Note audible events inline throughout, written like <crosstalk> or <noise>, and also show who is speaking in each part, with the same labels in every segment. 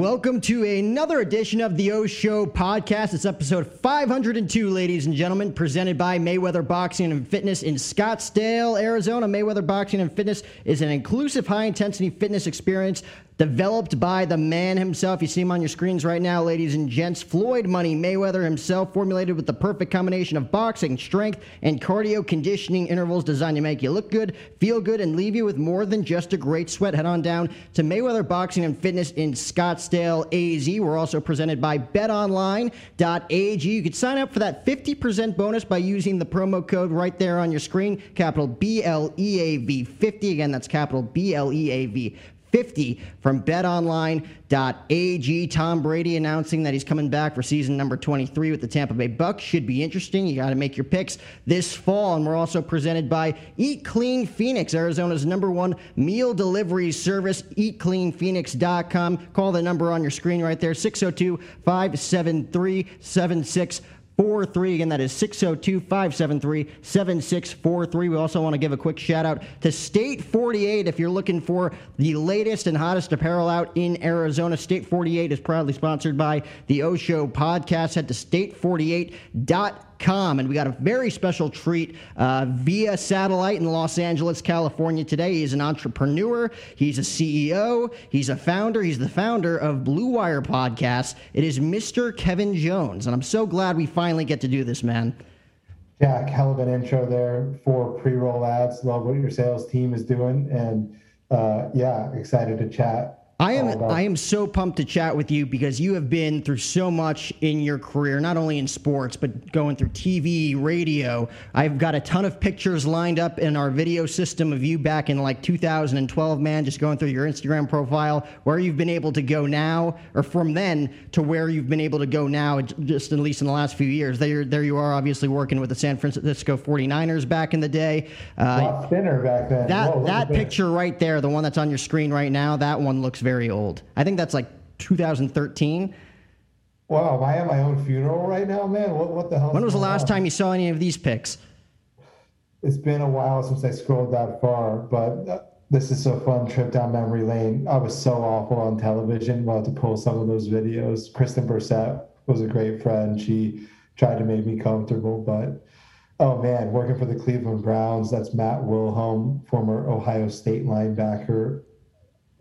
Speaker 1: Welcome to another edition of the O Show podcast. It's episode 502, ladies and gentlemen, presented by Mayweather Boxing and Fitness in Scottsdale, Arizona. Mayweather Boxing and Fitness is an inclusive, high intensity fitness experience developed by the man himself. You see him on your screens right now, ladies and gents. Floyd Money Mayweather himself, formulated with the perfect combination of boxing, strength, and cardio conditioning intervals designed to make you look good, feel good, and leave you with more than just a great sweat. Head on down to Mayweather Boxing and Fitness in Scottsdale, AZ. We're also presented by betonline.ag. You can sign up for that 50% bonus by using the promo code right there on your screen, capital B L E A V 50. Again, that's capital B L E A V 50 from betonline.ag. Tom Brady announcing that he's coming back for season number 23 with the Tampa Bay Bucks. Should be interesting. You got to make your picks this fall. And we're also presented by Eat Clean Phoenix, Arizona's number one meal delivery service, eatcleanphoenix.com. Call the number on your screen right there, 602 573 7643. Again, that is 602 573 7643. We also want to give a quick shout out to State 48 if you're looking for the latest and hottest apparel out in Arizona. State 48 is proudly sponsored by the O Show podcast. Head to state48.com Com. And we got a very special treat uh, via satellite in Los Angeles, California today. He's an entrepreneur, he's a CEO, he's a founder, he's the founder of Blue Wire Podcast. It is Mr. Kevin Jones. And I'm so glad we finally get to do this, man.
Speaker 2: Jack, hell of an intro there for pre roll ads. Love what your sales team is doing. And uh, yeah, excited to chat
Speaker 1: I am I am so pumped to chat with you because you have been through so much in your career, not only in sports but going through TV, radio. I've got a ton of pictures lined up in our video system of you back in like 2012, man, just going through your Instagram profile, where you've been able to go now or from then to where you've been able to go now just at least in the last few years. There there you are obviously working with the San Francisco 49ers back in the day.
Speaker 2: Uh, a lot thinner back then.
Speaker 1: That Whoa, that picture right there, the one that's on your screen right now, that one looks very very old. I think that's like 2013.
Speaker 2: Wow, am I at my own funeral right now, man? What, what the hell?
Speaker 1: When was the last on? time you saw any of these pics?
Speaker 2: It's been a while since I scrolled that far, but uh, this is a fun trip down memory lane. I was so awful on television. We'll have to pull some of those videos. Kristen Bursett was a great friend. She tried to make me comfortable, but oh man, working for the Cleveland Browns, that's Matt Wilhelm, former Ohio State linebacker.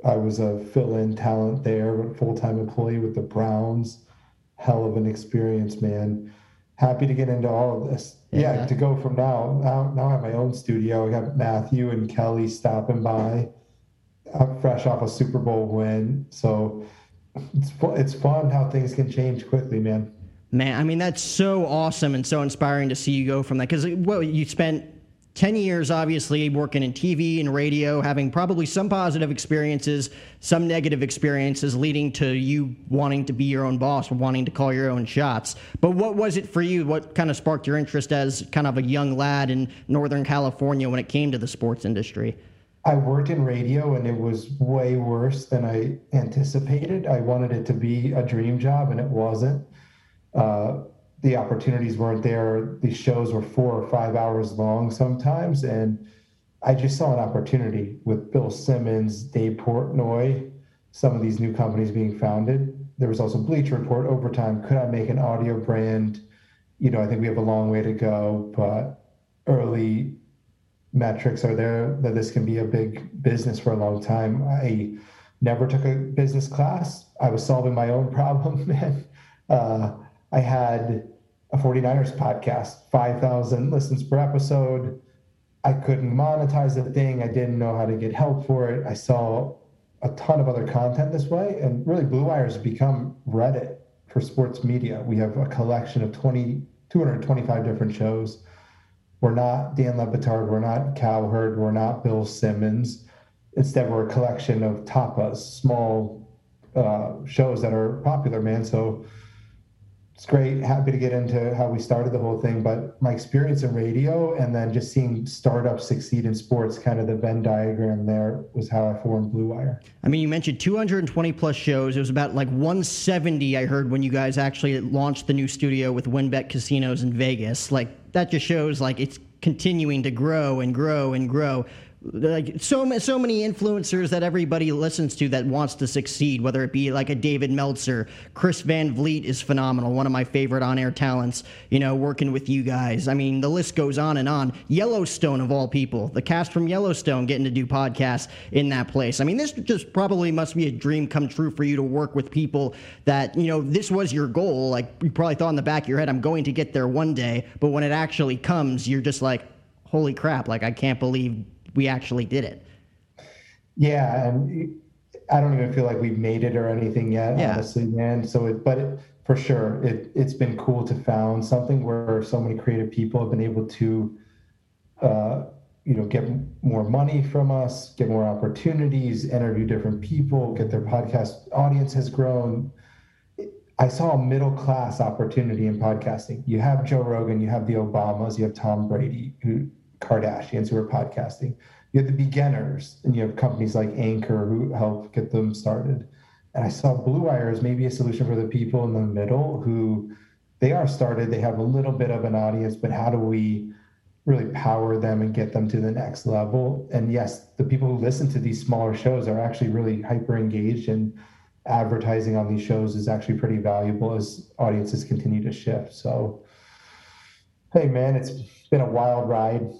Speaker 2: I was a fill-in talent there, but full-time employee with the Browns. Hell of an experience, man. Happy to get into all of this. Yeah, yeah to go from now, now, now I have my own studio. I got Matthew and Kelly stopping by. I'm fresh off a Super Bowl win, so it's it's fun how things can change quickly, man.
Speaker 1: Man, I mean that's so awesome and so inspiring to see you go from that because well, you spent 10 years, obviously, working in TV and radio, having probably some positive experiences, some negative experiences, leading to you wanting to be your own boss, wanting to call your own shots. But what was it for you? What kind of sparked your interest as kind of a young lad in Northern California when it came to the sports industry?
Speaker 2: I worked in radio and it was way worse than I anticipated. I wanted it to be a dream job and it wasn't. Uh, the opportunities weren't there. These shows were four or five hours long sometimes. And I just saw an opportunity with Bill Simmons, Dave Portnoy, some of these new companies being founded. There was also Bleacher Report, Overtime. Could I make an audio brand? You know, I think we have a long way to go, but early metrics are there that this can be a big business for a long time. I never took a business class. I was solving my own <laughs> problem. Uh, I had a 49ers podcast, 5,000 listens per episode. I couldn't monetize the thing. I didn't know how to get help for it. I saw a ton of other content this way. And really, Blue Wire has become Reddit for sports media. We have a collection of 20, 225 different shows. We're not Dan Le Batard. We're not Cowherd. We're not Bill Simmons. Instead, we're a collection of tapas, small uh, shows that are popular, man. So it's great. Happy to get into how we started the whole thing, but my experience in radio and then just seeing startups succeed in sports, kind of the Venn diagram there was how I formed Blue Wire.
Speaker 1: I mean, you mentioned 220 plus shows. It was about like 170 I heard when you guys actually launched the new studio with WynnBET Casinos in Vegas. Like that just shows like it's continuing to grow and grow and grow like so so many influencers that everybody listens to that wants to succeed whether it be like a David Meltzer Chris Van Vliet is phenomenal one of my favorite on-air talents you know working with you guys. I mean the list goes on and on. Yellowstone of all people the cast from Yellowstone getting to do podcasts in that place. I mean this just probably must be a dream come true for you to work with people that you know this was your goal. Like you probably thought in the back of your head I'm going to get there one day but when it actually comes you're just like holy crap like I can't believe we actually did it.
Speaker 2: Yeah, and I don't even feel like we've made it or anything yet, yeah. honestly, man. So, it, but it, for sure, it it's been cool to found something where so many creative people have been able to, uh, you know, get more money from us, get more opportunities, interview different people, get their podcast audience has grown. I saw a middle class opportunity in podcasting. You have Joe Rogan, you have the Obamas, you have Tom Brady, who Kardashians who are podcasting. You have the beginners, and you have companies like Anchor who help get them started. And I saw Blue Wire as maybe a solution for the people in the middle who they are started, they have a little bit of an audience, but how do we really power them and get them to the next level? And yes, the people who listen to these smaller shows are actually really hyper engaged and advertising on these shows is actually pretty valuable as audiences continue to shift. So, hey man, it's been a wild ride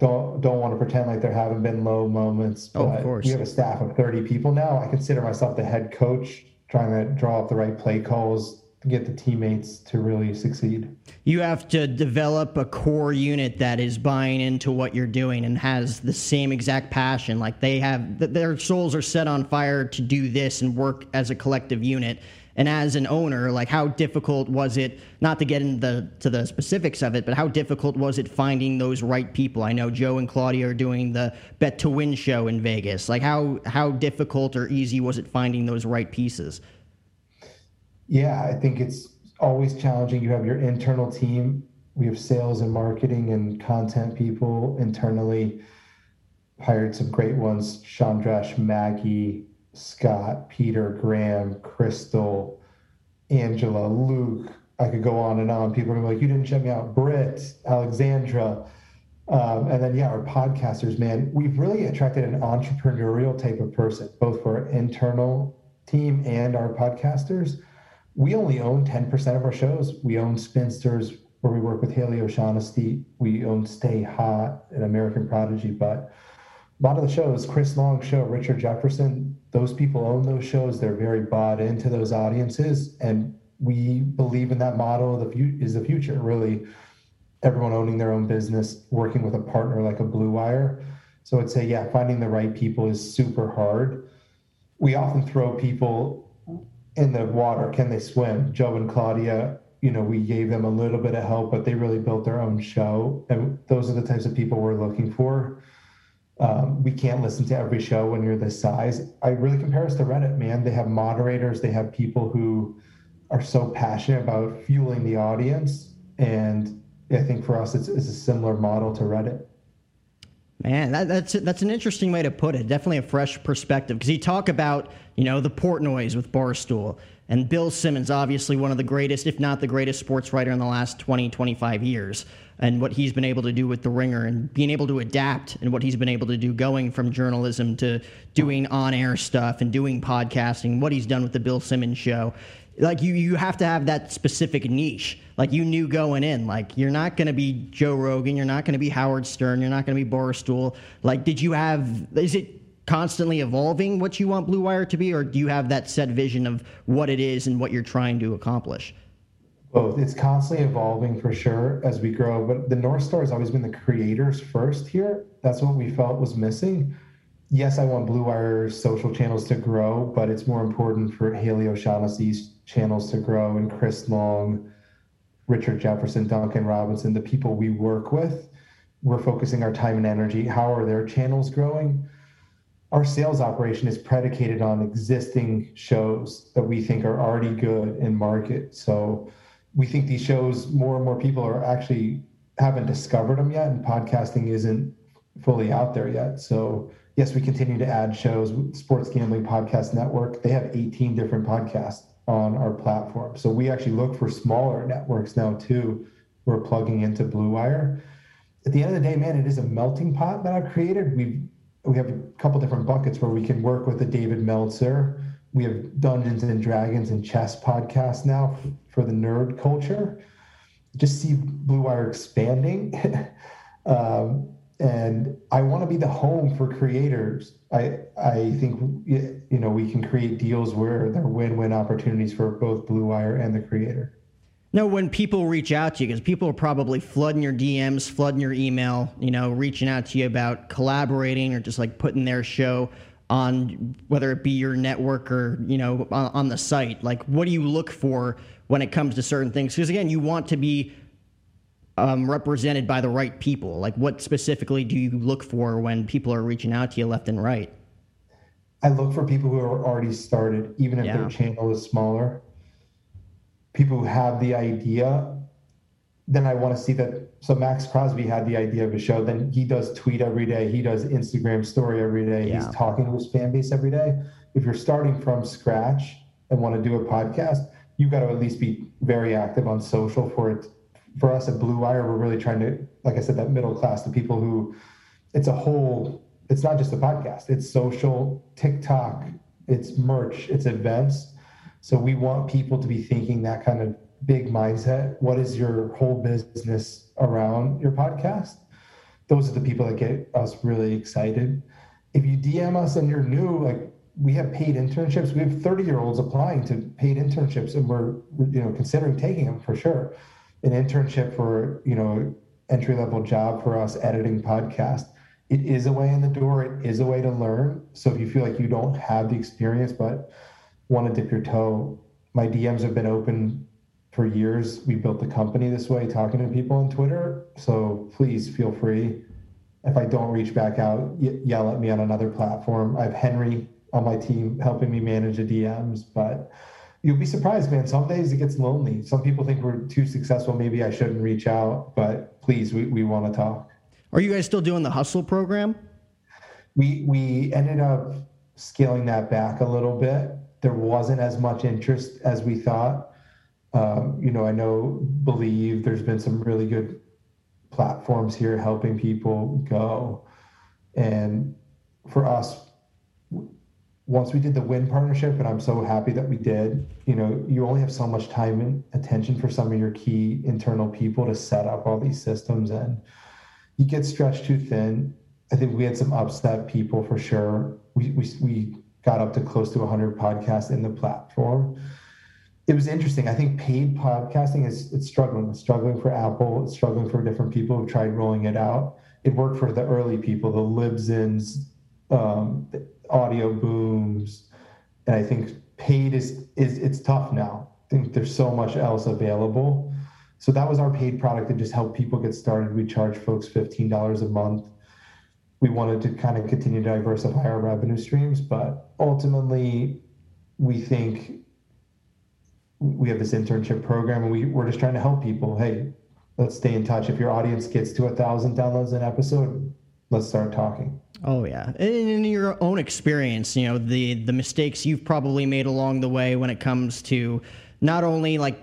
Speaker 2: don't don't want to pretend like there haven't been low moments.
Speaker 1: Oh, of course.
Speaker 2: We have a staff of 30 people now. I consider myself the head coach, trying to draw up the right play calls to get the teammates to really succeed.
Speaker 1: You have to develop a core unit that is buying into what you're doing and has the same exact passion. Like they have, their souls are set on fire to do this and work as a collective unit and as an owner, like how difficult was it? Not to get into the, the specifics of it, but how difficult was it finding those right people? I know Joe and Claudia are doing the Bet to Win show in Vegas. Like how how difficult or easy was it finding those right pieces?
Speaker 2: Yeah, I think it's always challenging. You have your internal team. We have sales and marketing and content people internally. Hired some great ones: Chandrash, Maggie, Scott, Peter, Graham, Crystal, Angela, Luke. I could go on and on. People are like, you didn't check me out. Britt, Alexandra. Um, and then, yeah, our podcasters, man, we've really attracted an entrepreneurial type of person, both for our internal team and our podcasters. We only own 10% of our shows. We own Spinsters, where we work with Haley O'Shaughnessy. We own Stay Hot, an American Prodigy. But a lot of the shows, Chris Long show, Richard Jefferson, those people own those shows. They're very bought into those audiences, and we believe in that model. The view is the future. Really, everyone owning their own business, working with a partner like a Blue Wire. So I'd say, yeah, finding the right people is super hard. We often throw people in the water. Can they swim? Joe and Claudia, you know, we gave them a little bit of help, but they really built their own show. And those are the types of people we're looking for. Um, we can't listen to every show when you're this size. I really compare us to Reddit, man. They have moderators, they have people who are so passionate about fueling the audience. And I think for us, it's, it's a similar model to Reddit.
Speaker 1: Man, that, that's that's an interesting way to put it. Definitely a fresh perspective because you talk about you know the Portnoys with Barstool and Bill Simmons, obviously one of the greatest, if not the greatest, sports writer in the last 20, 25 years and what he's been able to do with the ringer and being able to adapt and what he's been able to do going from journalism to doing on-air stuff and doing podcasting what he's done with the bill simmons show. Like you you have to have that specific niche. Like you knew going in like you're not going to be joe rogan you're not going to be howard stern you're not going to be barstool. Like did you have is it constantly evolving what you want blue wire to be or do you have that set vision of what it is and what you're trying to accomplish
Speaker 2: both. It's constantly evolving for sure as we grow, but the North Star has always been the creators first here. That's what we felt was missing. Yes, I want Blue Wire's social channels to grow, but it's more important for Haley O'Shaughnessy's channels to grow and Chris Long, Richard Jefferson, Duncan Robinson, the people we work with. We're focusing our time and energy. How are their channels growing? Our sales operation is predicated on existing shows that we think are already good in market. So we think these shows more and more people are actually haven't discovered them yet, and podcasting isn't fully out there yet. So yes, we continue to add shows. Sports Gambling Podcast Network, they have 18 different podcasts on our platform. So we actually look for smaller networks now too. We're plugging into Blue Wire. At the end of the day, man, it is a melting pot that I've created. We we have a couple different buckets where we can work with the David Meltzer. We have Dungeons and Dragons and chess podcasts now for, the nerd culture. Just see Blue Wire expanding. <laughs> um, and I want to be the home for creators. I I think you know we can create deals where they're win-win opportunities for both Blue Wire and the creator.
Speaker 1: No, when people reach out to you, because people are probably flooding your DMs, flooding your email, you know, reaching out to you about collaborating or just like putting their show on whether it be your network or you know on, on the site. Like, what do you look for when it comes to certain things? Because again, you want to be um, represented by the right people? Like, what specifically do you look for when people are reaching out to you left and right?
Speaker 2: I look for people who are already started, even if yeah. their channel is smaller. People who have the idea. Then I want to see that. So Maxx Crosby had the idea of a show. Then he does tweet every day. He does Instagram story every day. Yeah. He's talking to his fan base every day. If you're starting from scratch and want to do a podcast, you've got to at least be very active on social for it for us at Blue Wire, we're really trying to, like I said, that middle class, the people who it's a whole, it's not just a podcast, it's social, TikTok, it's merch, it's events. So we want people to be thinking that kind of big mindset. What is your whole business around your podcast? Those are the people that get us really excited. If you DM us and you're new, like we have paid internships. We have 30 year olds applying to paid internships and we're, you know, considering taking them for sure an internship for you know entry level job for us editing podcast it is a way in the door it is a way to learn so if you feel like you don't have the experience but want to dip your toe my dms have been open for years we built the company this way talking to people on twitter so please feel free if i don't reach back out y- yell at me on another platform i have henry on my team helping me manage the dms but you'll be surprised, man. Some days it gets lonely. Some people think we're too successful. Maybe I shouldn't reach out, but please, we, we want to talk.
Speaker 1: Are you guys still doing the hustle program?
Speaker 2: We we ended up scaling that back a little bit. There wasn't as much interest as we thought. Um, you know, I know Bleav there's been some really good platforms here helping people go. And for us, once we did the Wynn partnership and i'm so happy that we did you know you only have so much time and attention for some of your key internal people to set up all these systems and you get stretched too thin i think we had some upset people for sure we we, we got up to close to 100 podcasts in the platform it was interesting i think paid podcasting is it's struggling it's struggling for apple it's struggling for different people who tried rolling it out it worked for the early people the libsyns um, Audiobooms, and I think paid is is it's tough now. I think there's so much else available. So that was our paid product to just help people get started. We charge folks $15 a month. We wanted to kind of continue to diversify our revenue streams, but ultimately we think we have this internship program and we, we're just trying to help people. Hey, let's stay in touch. If your audience gets to a thousand downloads an episode, let's start talking.
Speaker 1: Oh yeah, in your own experience, you know the the mistakes you've probably made along the way when it comes to not only like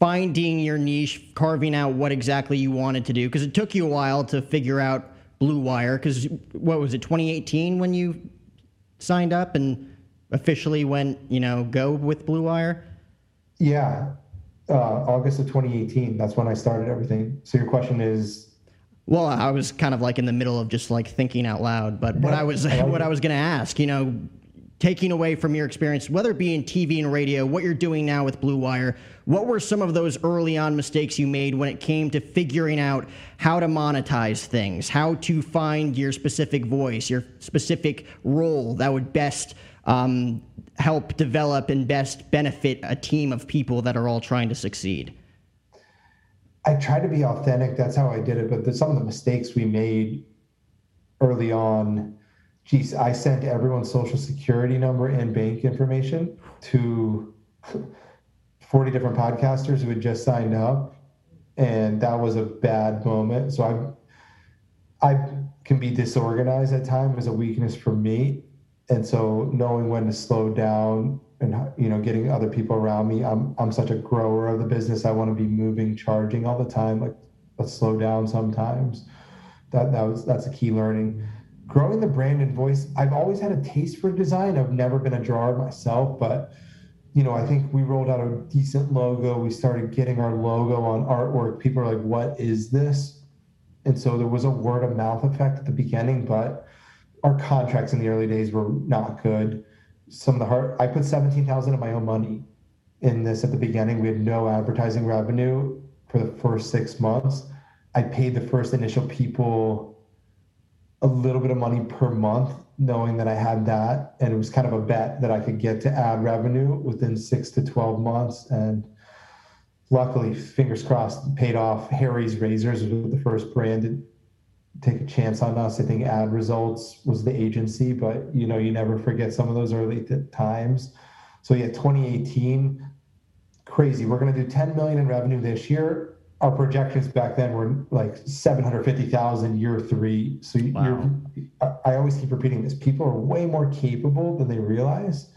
Speaker 1: finding your niche, carving out what exactly you wanted to do, because it took you a while to figure out Blue Wire. Because what was it, 2018 when you signed up and officially went, you know, go with Blue Wire?
Speaker 2: Yeah, uh, August of 2018. That's when I started everything. So your question is
Speaker 1: well, I was kind of like in the middle of just like thinking out loud, but what I was what I was going to ask, you know, taking away from your experience, whether it be in TV and radio, what you're doing now with Blue Wire, what were some of those early on mistakes you made when it came to figuring out how to monetize things, how to find your specific voice, your specific role that would best um, help develop and best benefit a team of people that are all trying to succeed?
Speaker 2: I tried to be authentic. That's how I did it. But some of the mistakes we made early on, geez, I sent everyone's social security number and bank information to 40 different podcasters who had just signed up. And that was a bad moment. So I, I can be disorganized at times as a weakness for me. And so knowing when to slow down and you know getting other people around me i'm i'm such a grower of the business i want to be moving charging all the time like let's slow down sometimes that that was that's a key learning growing the brand and voice i've always had a taste for design. I've never been a drawer myself but you know i think we rolled out a decent logo. We started getting our logo on artwork. People are like what is this? And so there was a word of mouth effect at the beginning but our contracts in the early days were not good. Some of the hard i put 17000 of my own money in this at the beginning. We had no advertising revenue for the first six months. I paid the first initial people a little bit of money per month knowing that i had that and it was kind of a bet that i could get to ad revenue within six to 12 months and luckily fingers crossed paid off harry's razors was the first brand to take a chance on us. I think AdResults was the agency, but you know, you never forget some of those early th- times. So yeah, 2018, crazy. We're going to do 10 million in revenue this year. Our projections back then were like 750,000 year three. So wow. I always keep repeating this. People are way more capable than they realize.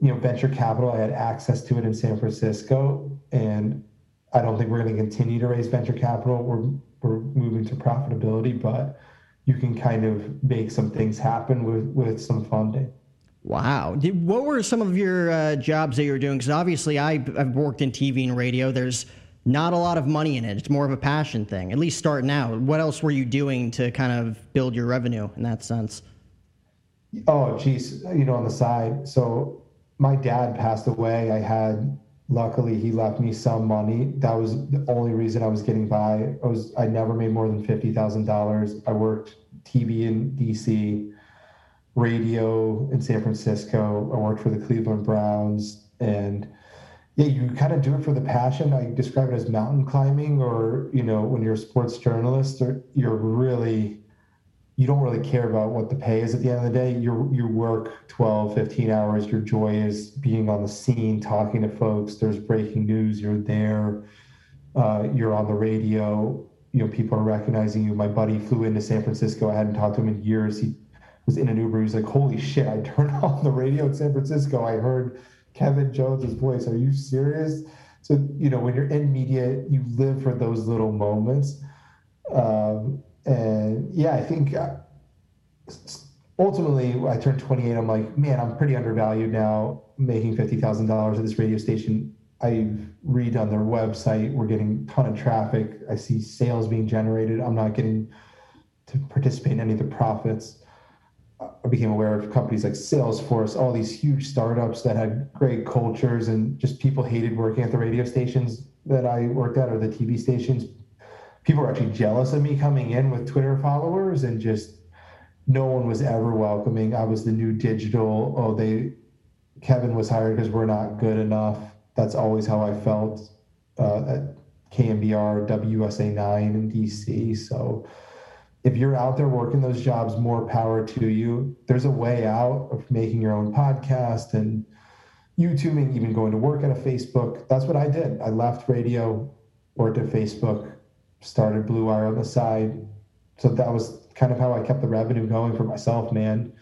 Speaker 2: You know, venture capital, I had access to it in San Francisco and I don't think we're going to continue to raise venture capital. We're we're moving to profitability, but you can kind of make some things happen with with some funding.
Speaker 1: Wow. Did, what were some of your uh, jobs that you were doing? Because obviously, I, I've worked in TV and radio. There's not a lot of money in it. It's more of a passion thing, at least starting out. What else were you doing to kind of build your revenue in that sense?
Speaker 2: Oh, geez. You know, on the side. So my dad passed away. I had luckily he left me some money that was the only reason i was getting by i was i never made more than $50000 i worked tv in dc radio in san francisco i worked for the cleveland browns and yeah you kind of do it for the passion i describe it as mountain climbing or you know when you're a sports journalist you're really you don't really care about what the pay is at the end of the day. You you work 12, 15 hours. Your joy is being on the scene, talking to folks. There's breaking news. You're there. Uh, you're on the radio. You know, people are recognizing you. My buddy flew into San Francisco. I hadn't talked to him in years. He was in an Uber. He was like, "Holy shit! I turned <laughs> on the radio in San Francisco. I heard Kevin Jones's voice. Are you serious?" So you know, when you're in media, you live for those little moments. Um, and yeah, I think uh, ultimately I turned 28. I'm like, man, I'm pretty undervalued now, making fifty thousand dollars at this radio station. I've redone their website. We're getting a ton of traffic. I see sales being generated. I'm not getting to participate in any of the profits. I became aware of companies like Salesforce, all these huge startups that had great cultures and just people hated working at the radio stations that I worked at or the TV stations people were actually jealous of me coming in with Twitter followers and just no one was ever welcoming. I was the new digital. Oh, they Kevin was hired because we're not good enough. That's always how I felt uh, at KNBR, WUSA9 in DC. So if you're out there working those jobs, more power to you. There's a way out of making your own podcast and YouTubing, and even going to work at a Facebook. That's what I did. I left radio, worked at Facebook, started Blue Wire on the side. So that was kind of how I kept the revenue going for myself, man.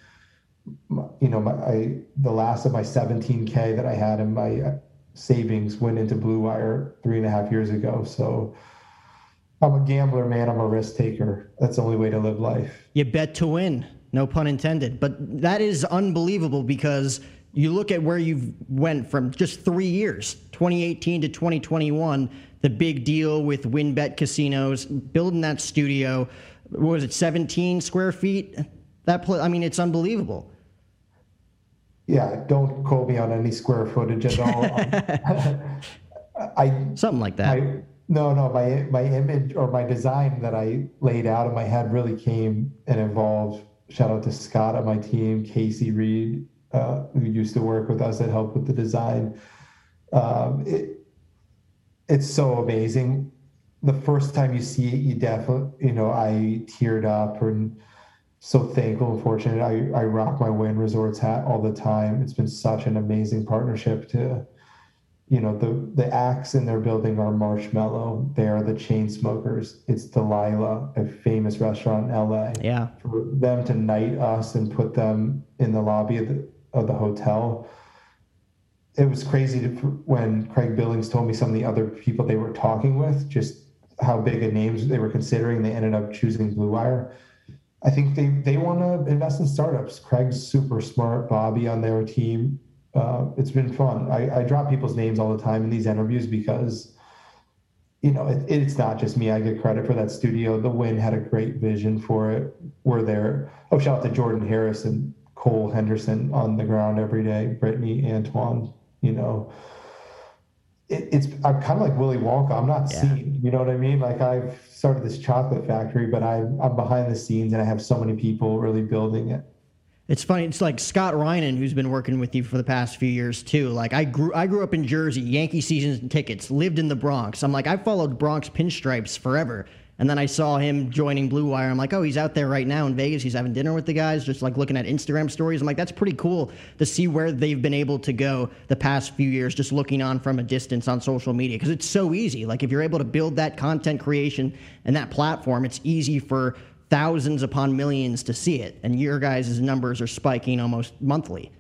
Speaker 2: You know, my, I, the last of my 17K that I had in my savings went into Blue Wire three and a half years ago. So I'm a gambler, man. I'm a risk taker. That's the only way to live life.
Speaker 1: You bet to win. No pun intended. But that is unbelievable because you look at where you've went from just three years 2018 to 2021 the big deal with WynnBET casinos, building that studio. What was it, 17 square feet? That pl- I mean, it's unbelievable.
Speaker 2: Yeah, don't quote me on any square footage at all. <laughs>
Speaker 1: I something like that.
Speaker 2: I, no, no, my my image or my design that I laid out in my head really came and involved. Shout out to Scott on my team, Casey Reed, uh, who used to work with us that helped with the design. Um, it, it's so amazing. The first time you see it, you definitely, you know, I teared up and so thankful and fortunate. I, I rock my Wynn Resorts hat all the time. It's been such an amazing partnership to, you know the the acts in their building are Marshmello. They are the Chainsmokers It's Delilah, a famous restaurant in LA.
Speaker 1: Yeah.
Speaker 2: For them to knight us and put them in the lobby of the of the hotel. It was crazy to, when Craig Billings told me some of the other people they were talking with, just how big a names they were considering. They ended up choosing Blue Wire. I think they they want to invest in startups. Craig's super smart. Bobby on their team uh, it's been fun. I, I, drop people's names all the time in these interviews because, you know, it, it's not just me. I get credit for that studio. The Wynn had a great vision for it. We're there. Oh, shout out to Jordan Harris and Cole Henderson on the ground every day. Brittany, Antoine, you know. It, it's I'm kind of like Willy Wonka. I'm not yeah. seen. You know what I mean? Like I've started this chocolate factory, but I'm I'm behind the scenes and I have so many people really building it.
Speaker 1: It's funny. It's like Scott Reinen, who's been working with you for the past few years too. Like I grew, I grew up in Jersey, Yankee season tickets, lived in the Bronx. I'm like, I followed Bronx pinstripes forever, and then I saw him joining Blue Wire. I'm like, oh, he's out there right now in Vegas. He's having dinner with the guys, just like looking at Instagram stories. I'm like, that's pretty cool to see where they've been able to go the past few years, just looking on from a distance on social media because it's so easy. Like if you're able to build that content creation and that platform, it's easy for thousands upon millions to see it, and your guys' numbers are spiking almost monthly.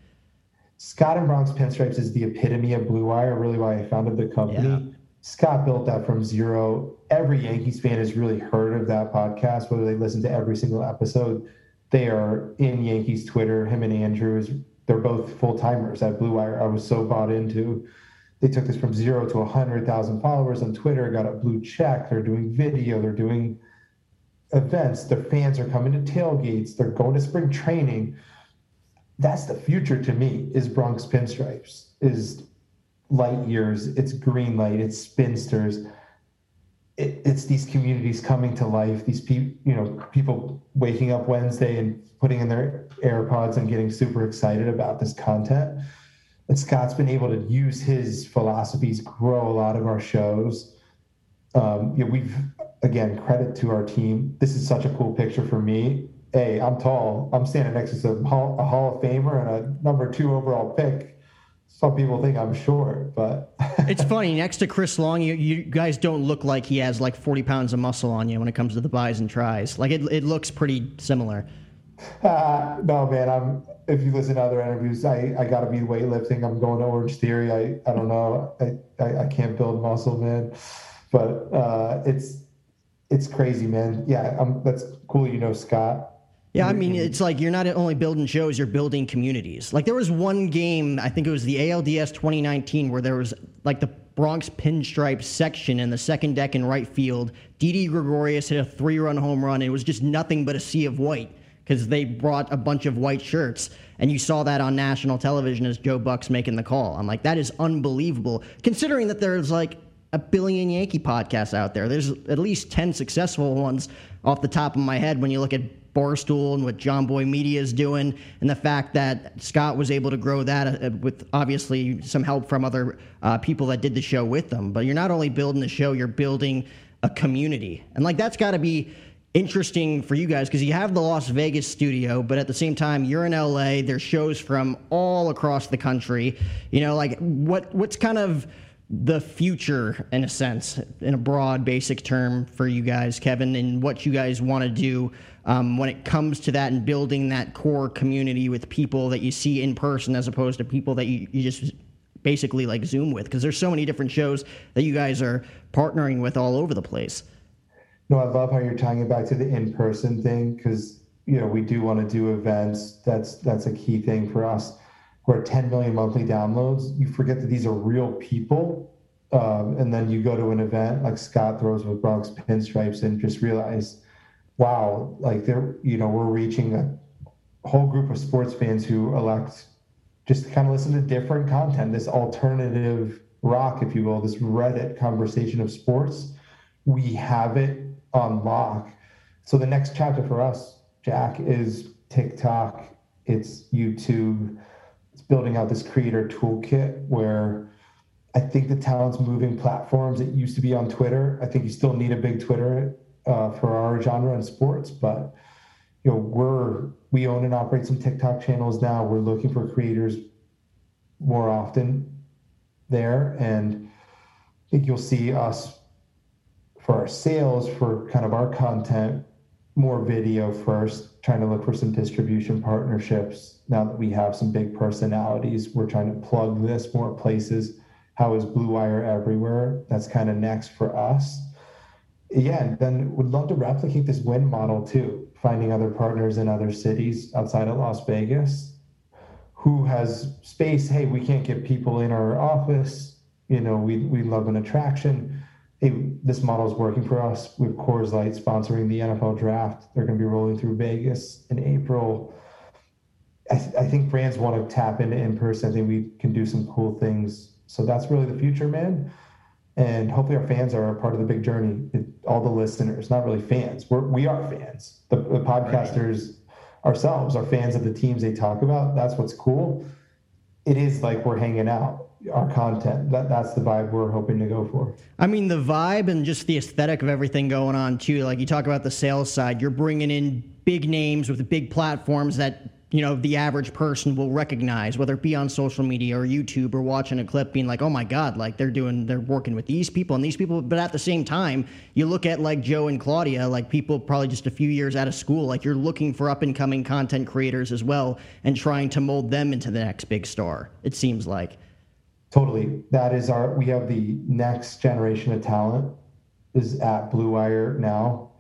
Speaker 2: Scott and Bronx Pinstripes is the epitome of Blue Wire, really why I founded the company. Yeah. Scott built that from zero. Every Yankees fan has really heard of that podcast, whether they listen to every single episode. They are in Yankees Twitter. Him and Andrews, they're both full timers at Blue Wire. I was so bought into. They took this from zero to 100,000 followers on Twitter, got a blue check. They're doing video, they're doing events. Their fans are coming to tailgates. They're going to spring training. That's the future to me. Is Bronx Pinstripes? Is light years? It's green light. It's spinsters. It, it's these communities coming to life. These people, you know, people waking up Wednesday and putting in their AirPods and getting super excited about this content. And Scott's been able to use his philosophies, grow a lot of our shows. Um, you know, we've again, credit to our team. This is such a cool picture for me. Hey, I'm tall. I'm standing next to some hall, a Hall of Famer and a number two overall pick. Some people think I'm short, but <laughs>
Speaker 1: it's funny. Next to Chris Long, you, you guys don't look like he has like 40 pounds of muscle on you when it comes to the bis and tris. Like it, it looks pretty similar.
Speaker 2: Uh, <laughs> no, man. I'm. If you listen to other interviews, I, I got to be weightlifting. I'm going to Orange Theory. I, I don't know. I, I, I can't build muscle, man. But uh, it's it's crazy, man. Yeah, um, that's cool. You know, Scott.
Speaker 1: Yeah, I mean, it's like you're not only building shows, you're building communities. Like there was one game, I think it was the ALDS 2019, where there was like the Bronx pinstripe section in the second deck in right field. Didi Gregorius hit a three run home run. And it was just nothing but a sea of white because they brought a bunch of white shirts. And you saw that on national television as Joe Buck's making the call. I'm like, that is unbelievable, considering that there's like a billion Yankee podcasts out there. There's at least 10 successful ones off the top of my head when you look at Barstool and what Jomboy Media is doing, and the fact that Scott was able to grow that uh, with obviously some help from other uh, people that did the show with them. But you're not only building the show, you're building a community. And like that's got to be interesting for you guys because you have the Las Vegas studio, but at the same time you're in LA. There's shows from all across the country. You know, like what what's kind of the future in a sense in a broad basic term for you guys kevin and what you guys want to do um, when it comes to that and building that core community with people that you see in person as opposed to people that you, you just basically like zoom with because there's so many different shows that you guys are partnering with all over the place.
Speaker 2: No i love how you're tying it back to the in-person thing because you know we do want to do events. That's that's a key thing for us who are 10 million monthly downloads, you forget that these are real people. Um, and then you go to an event like Scott throws with Bronx Pinstripes and just realize, wow, like they're, you know, we're reaching a whole group of sports fans who elect just to kind of listen to different content, this alternative rock, if you will, this Reddit conversation of sports. We have it on lock. So the next chapter for us, Jack, is TikTok, it's YouTube building out this creator toolkit where I think the talent's moving platforms. It used to be on Twitter. I think you still need a big Twitter uh, for our genre and sports, but you know we're we own and operate some TikTok channels now. We're looking for creators more often. there. And I think you'll see us for our sales, for kind of our content, more video first, trying to look for some distribution partnerships. Now that we have some big personalities, we're trying to plug this more places. How is Blue Wire everywhere? That's kind of next for us. Yeah, and then would love to replicate this Wynn model too, finding other partners in other cities outside of Las Vegas who has space. Hey, we can't get people in our office. You know, we, we love an attraction hey, this model is working for us. We have Coors Light sponsoring the NFL draft. They're going to be rolling through Vegas in April. I, th- I think brands want to tap into in person. I think we can do some cool things. So that's really the future, man. And hopefully our fans are a part of the big journey. It, all the listeners, not really fans. We're, we are fans. The, the podcasters right. ourselves are fans of the teams they talk about. That's what's cool. It is like we're hanging out our content. That that's the vibe we're hoping to go for.
Speaker 1: I mean, the vibe and just the aesthetic of everything going on too. Like you talk about the sales side, you're bringing in big names with big platforms that you know the average person will recognize, whether it be on social media or YouTube or watching a clip, being like, "Oh my God!" Like they're doing, they're working with these people and these people. But at the same time, you look at like Joe and Claudia, like people probably just a few years out of school. Like you're looking for up and coming content creators as well, and trying to mold them into the next big star. It seems like.
Speaker 2: Totally. That is our, we have the next generation of talent is at Blue Wire now.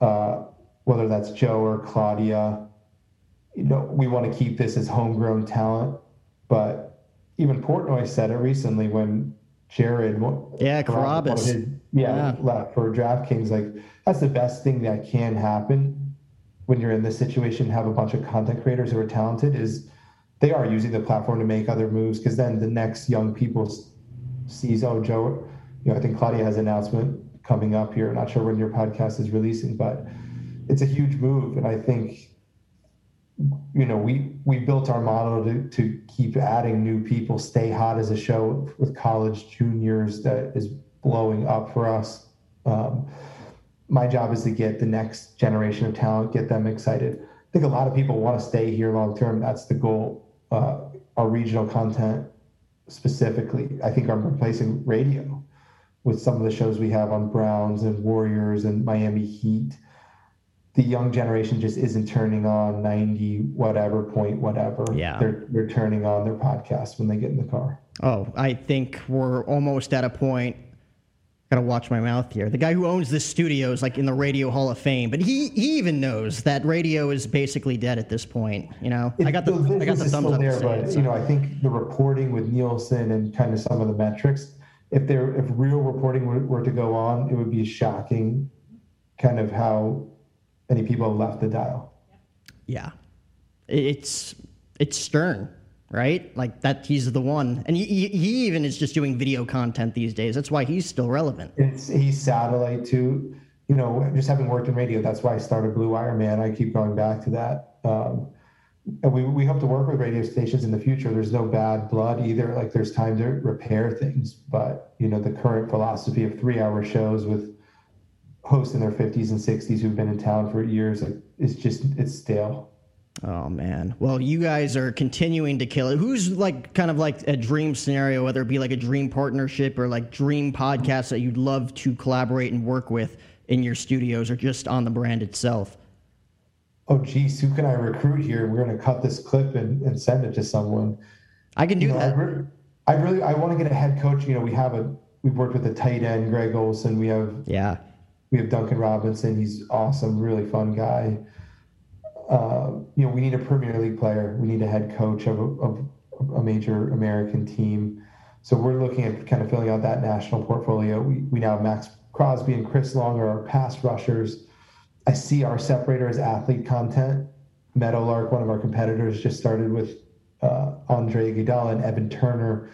Speaker 2: Uh, whether that's Joe or Claudia, you know, we want to keep this as homegrown talent. But even Portnoy said it recently when Jared,
Speaker 1: yeah, Carrabis,
Speaker 2: yeah, yeah, left for DraftKings. Like that's the best thing that can happen when you're in this situation. Have a bunch of content creators who are talented is they are using the platform to make other moves because then the next young people sees oh Joe, you know I think Claudia has an announcement coming up here. Not sure when your podcast is releasing, but it's a huge move, and I think you know we we built our model to to keep adding new people, stay hot as a show with college juniors that is blowing up for us. Um, my job is to get the next generation of talent, get them excited. I think a lot of people want to stay here long term. That's the goal uh, our regional content specifically. I think I'm replacing radio with some of the shows we have on Browns and Warriors and Miami Heat. The young generation just isn't turning on 90 whatever point whatever.
Speaker 1: Yeah.
Speaker 2: They're they're turning on their podcast when they get in the car.
Speaker 1: Oh, I think we're almost at a point gotta watch my mouth here. The guy who owns this studio is like in the Radio Hall of Fame, but he he even knows that radio is basically dead at this point. You know,
Speaker 2: it,
Speaker 1: I got the, the I got the thumbs
Speaker 2: up.
Speaker 1: There,
Speaker 2: but you know, I think the reporting with Nielsen and kind of some of the metrics, if there if real reporting were, were to go on, it would be shocking, kind of how many people have left the dial.
Speaker 1: Yeah, it's it's stern right? Like that, he's the one, and he, he even is just doing video content these days. That's why he's still relevant.
Speaker 2: It's he's satellite too. You know, just having worked in radio, that's why I started Blue Wire Man. I keep going back to that. Um, and we, we hope to work with radio stations in the future. There's no bad blood either. Like there's time to repair things, but you know, the current philosophy of three hour shows with hosts in their 50s and 60s who've been in town for years, like, it's just, it's stale.
Speaker 1: Oh man. Well, you guys are continuing to kill it. Who's like kind of like a dream scenario, whether it be like a dream partnership or like dream podcast that you'd love to collaborate and work with in your studios or just on the brand itself?
Speaker 2: Oh geez, who can I recruit here? We're gonna cut this clip and, and send it to someone.
Speaker 1: I can do you know, that. I, re-
Speaker 2: I really I want to get a head coach. You know, we have a we've worked with a tight end, Greg Olsen. We have
Speaker 1: yeah.
Speaker 2: We have Duncan Robinson. He's awesome, really fun guy you know, we need a Premier League player. We need a head coach of a, of a major American team. So we're looking at kind of filling out that national portfolio. We, we now have Maxx Crosby and Chris Long are our pass rushers. I see our separator as athlete content. Meadowlark, one of our competitors, just started with uh, Andre Iguodala and Evan Turner.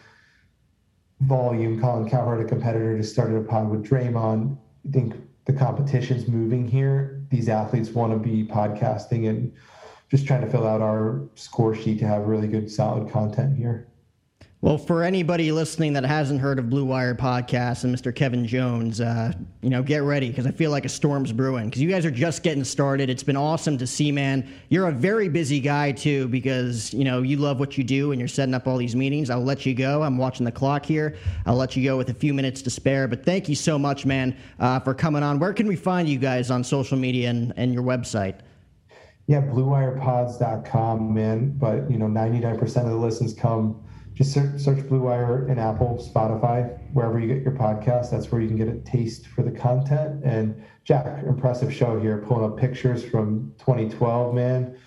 Speaker 2: Volume, Colin Cowherd, a competitor, just started a pod with Draymond. I think the competition's moving here. These athletes want to be podcasting and just trying to fill out our score sheet to have really good, solid content here.
Speaker 1: Well, for anybody listening that hasn't heard of Blue Wire Podcast and Mr. Kevin Jones, uh, you know, get ready because I feel like a storm's brewing because you guys are just getting started. It's been awesome to see, man. You're a very busy guy too because you know you love what you do and you're setting up all these meetings. I'll let you go. I'm watching the clock here. I'll let you go with a few minutes to spare. But thank you so much, man, uh, for coming on. Where can we find you guys on social media and, and your website?
Speaker 2: Yeah, bluewirepods.com, man. But you know, 99% of the listens come just search, Blue Wire in Apple, Spotify, wherever you get your podcast. That's where you can get a taste for the content. And Jack, impressive show here, pulling up pictures from 2012, man.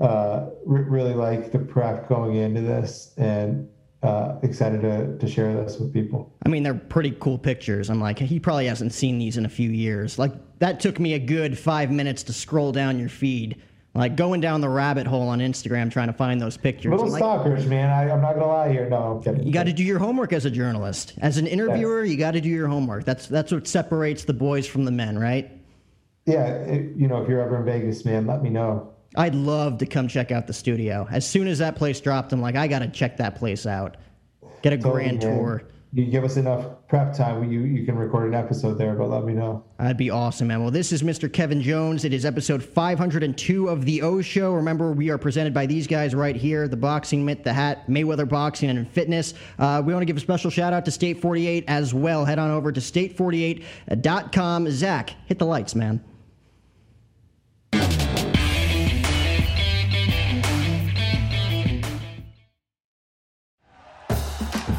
Speaker 2: Uh, re- really like the prep going into this and uh, excited to, to share this with people.
Speaker 1: I mean, they're pretty cool pictures. I'm like, he probably hasn't seen these in a few years. Like, that took me a good five minutes to scroll down your feed like going down the rabbit hole on Instagram trying to find those pictures.
Speaker 2: Little
Speaker 1: like,
Speaker 2: stalkers, man. I, am not gonna lie here. No, I'm kidding.
Speaker 1: You got to do your homework as a journalist. As an interviewer, yes. you got to do your homework. That's that's what separates the boys from the men, right?
Speaker 2: Yeah, it, you know, if you're ever in Vegas, man, let me know.
Speaker 1: I'd love to come check out the studio. As soon as that place dropped, I'm like, I got to check that place out. Get a totally, grand man. tour
Speaker 2: you give us enough prep time, you you can record an episode there. But let me know.
Speaker 1: That'd be awesome, man. Well, this is Mr. Kevin Jones. It is episode 502 of the O Show. Remember, we are presented by these guys right here: the Boxing Mitt, the Hat, Mayweather Boxing and Fitness. Uh, we want to give a special shout out to State 48 as well. Head on over to state48.com. Zach, hit the lights, man.